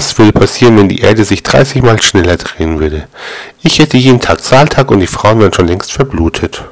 Was würde passieren, wenn die Erde sich 30 Mal schneller drehen würde? Ich hätte jeden Tag Zahltag und die Frauen wären schon längst verblutet.